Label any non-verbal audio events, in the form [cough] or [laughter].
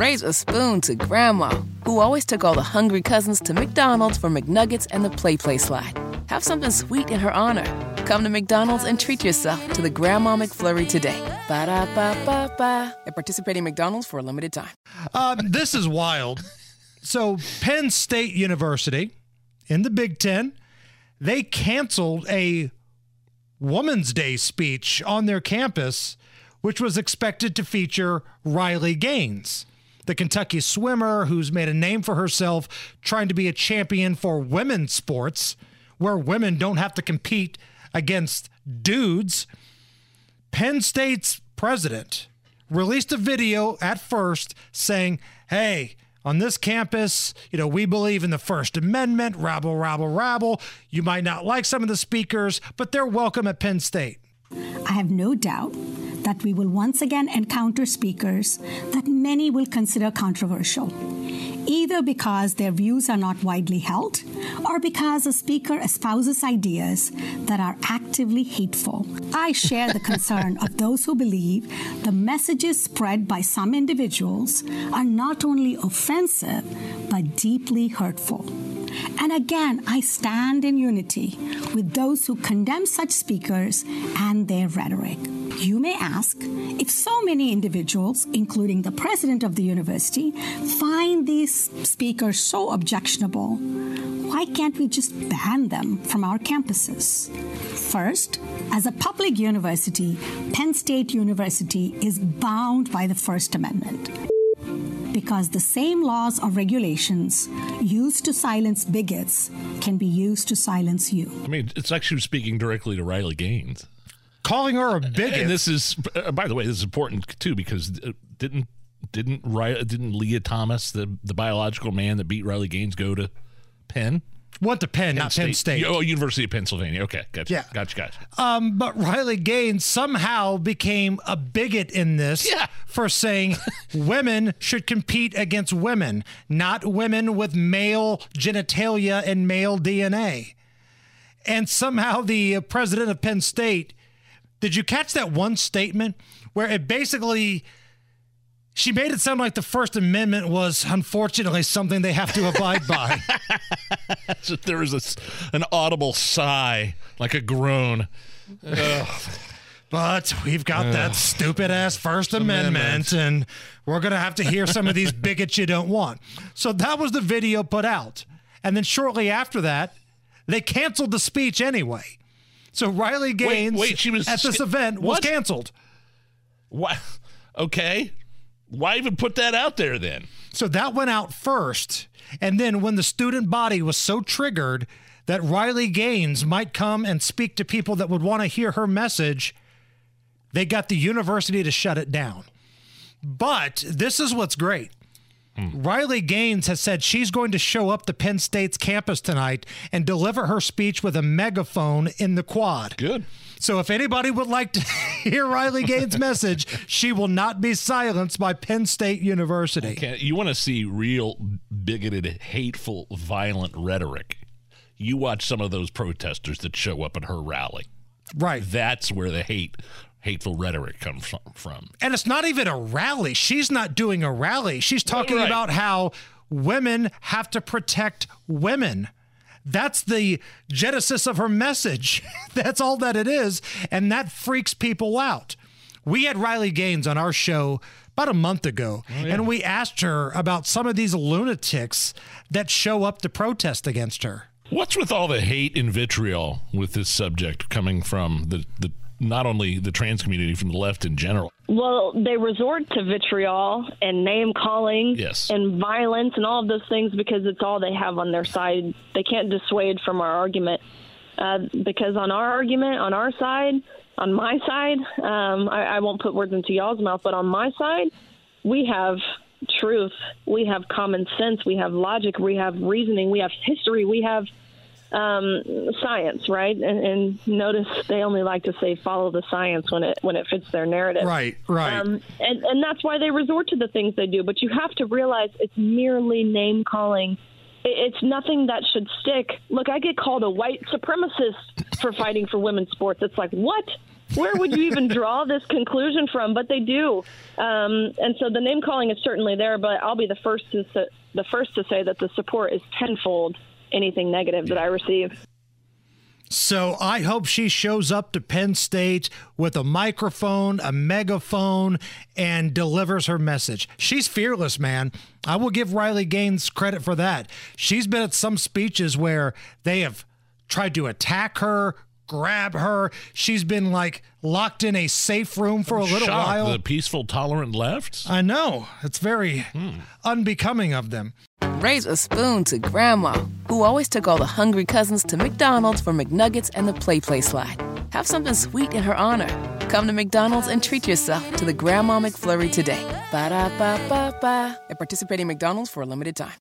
raise a spoon to Grandma, who always took all the hungry cousins to McDonald's for McNuggets and the PlayPlace slide. Have something sweet in her honor. Come to McDonald's and treat yourself to the Grandma McFlurry today. Ba da ba ba ba. At participating McDonald's for a limited time. Um, this is wild. So, Penn State University in the Big Ten, they canceled a Woman's Day speech on their campus, which was expected to feature Riley Gaines, the Kentucky swimmer who's made a name for herself trying to be a champion for women's sports, where women don't have to compete against dudes. Penn State's president released a video at first saying, Hey, on this campus, you know, we believe in the First Amendment, rabble, rabble, rabble. You might not like some of the speakers, but they're welcome at Penn State. I have no doubt that we will once again encounter speakers that many will consider controversial, either because their views are not widely held or because a speaker espouses ideas that are actively hateful. I share the concern of those who believe the messages spread by some individuals are not only offensive, but deeply hurtful. And again, I stand in unity with those who condemn such speakers and their rhetoric. You may ask if so many individuals, including the president of the university, find these speakers so objectionable, why can't we just ban them from our campuses? First, as a public university, Penn State University is bound by the First Amendment because the same laws or regulations used to silence bigots can be used to silence you. I mean, it's was speaking directly to Riley Gaines. Calling her a bigot. And this is, uh, by the way, this is important too because uh, didn't didn't Riley, didn't Lia Thomas, the the biological man that beat Riley Gaines, go to Penn? Went to Penn, not Penn State. Oh, University of Pennsylvania. Okay, gotcha. Yeah. Gotcha, gotcha. Um, but Riley Gaines somehow became a bigot in this Yeah. for saying [laughs] women should compete against women, not women with male genitalia and male DNA. And somehow the uh, president of Penn State, did you catch that one statement where it basically she made it sound like the First Amendment was unfortunately something they have to abide by. So [laughs] [laughs] there was an audible sigh, like a groan. But we've got that stupid ass First Amendment, and we're going to have to hear some of these bigots you don't want. So that was the video put out. And then shortly after that, they canceled the speech anyway. So Riley Gaines wait, she was at this event was What? canceled. Why? Okay. Why even put that out there then? So that went out first. And then when the student body was so triggered that Riley Gaines might come and speak to people that would want to hear her message, they got the university to shut it down. But this is what's great. Riley Gaines has said she's going to show up to Penn State's campus tonight and deliver her speech with a megaphone in the quad. Good. So if anybody would like to [laughs] hear Riley Gaines' [laughs] message, she will not be silenced by Penn State University. Can, you want to see real bigoted, hateful, violent rhetoric? You watch some of those protesters that show up at her rally. Right. That's where the hate, hateful rhetoric comes from. And it's not even a rally. She's not doing a rally. She's talking Right. about how women have to protect women. That's the genesis of her message. [laughs] That's all that it is. And that freaks people out. We had Riley Gaines on our show about a month ago, oh, and we asked her about some of these lunatics that show up to protest against her. What's with all the hate and vitriol with this subject coming from the, the not only the trans community, from the left in general? Well, they resort to vitriol and name calling Yes. and violence and all of those things because it's all they have on their side. They can't dissuade from our argument. Uh, because on our argument, on our side, on my side, um, I, I won't put words into y'all's mouth, but on my side, we have truth, we have common sense, we have logic, we have reasoning, we have history, we have um, science, right? And, and notice they only like to say follow the science when it when it fits their narrative. Right, right. Um, and and that's why they resort to the things they do. But you have to realize it's merely name calling. It's nothing that should stick. Look, I get called a white supremacist for fighting for women's sports. It's like what? where would you even draw this conclusion from? But they do, um, and so the name calling is certainly there. But I'll be the first to the first to say that the support is tenfold anything negative that I receive. So I hope she shows up to Penn State with a microphone, a megaphone, and delivers her message. She's fearless, man. I will give Riley Gaines credit for that. She's been at some speeches where they have tried to attack her, grab her. She's been like locked in a safe room for a little Shocked, while. The peaceful, tolerant left. I know. It's very unbecoming of them. Raise a spoon to Grandma, who always took all the hungry cousins to McDonald's for McNuggets and the PlayPlace slide. Have something sweet in her honor. Come to McDonald's and treat yourself to the Grandma McFlurry today. Ba da ba ba ba. At participating McDonald's for a limited time.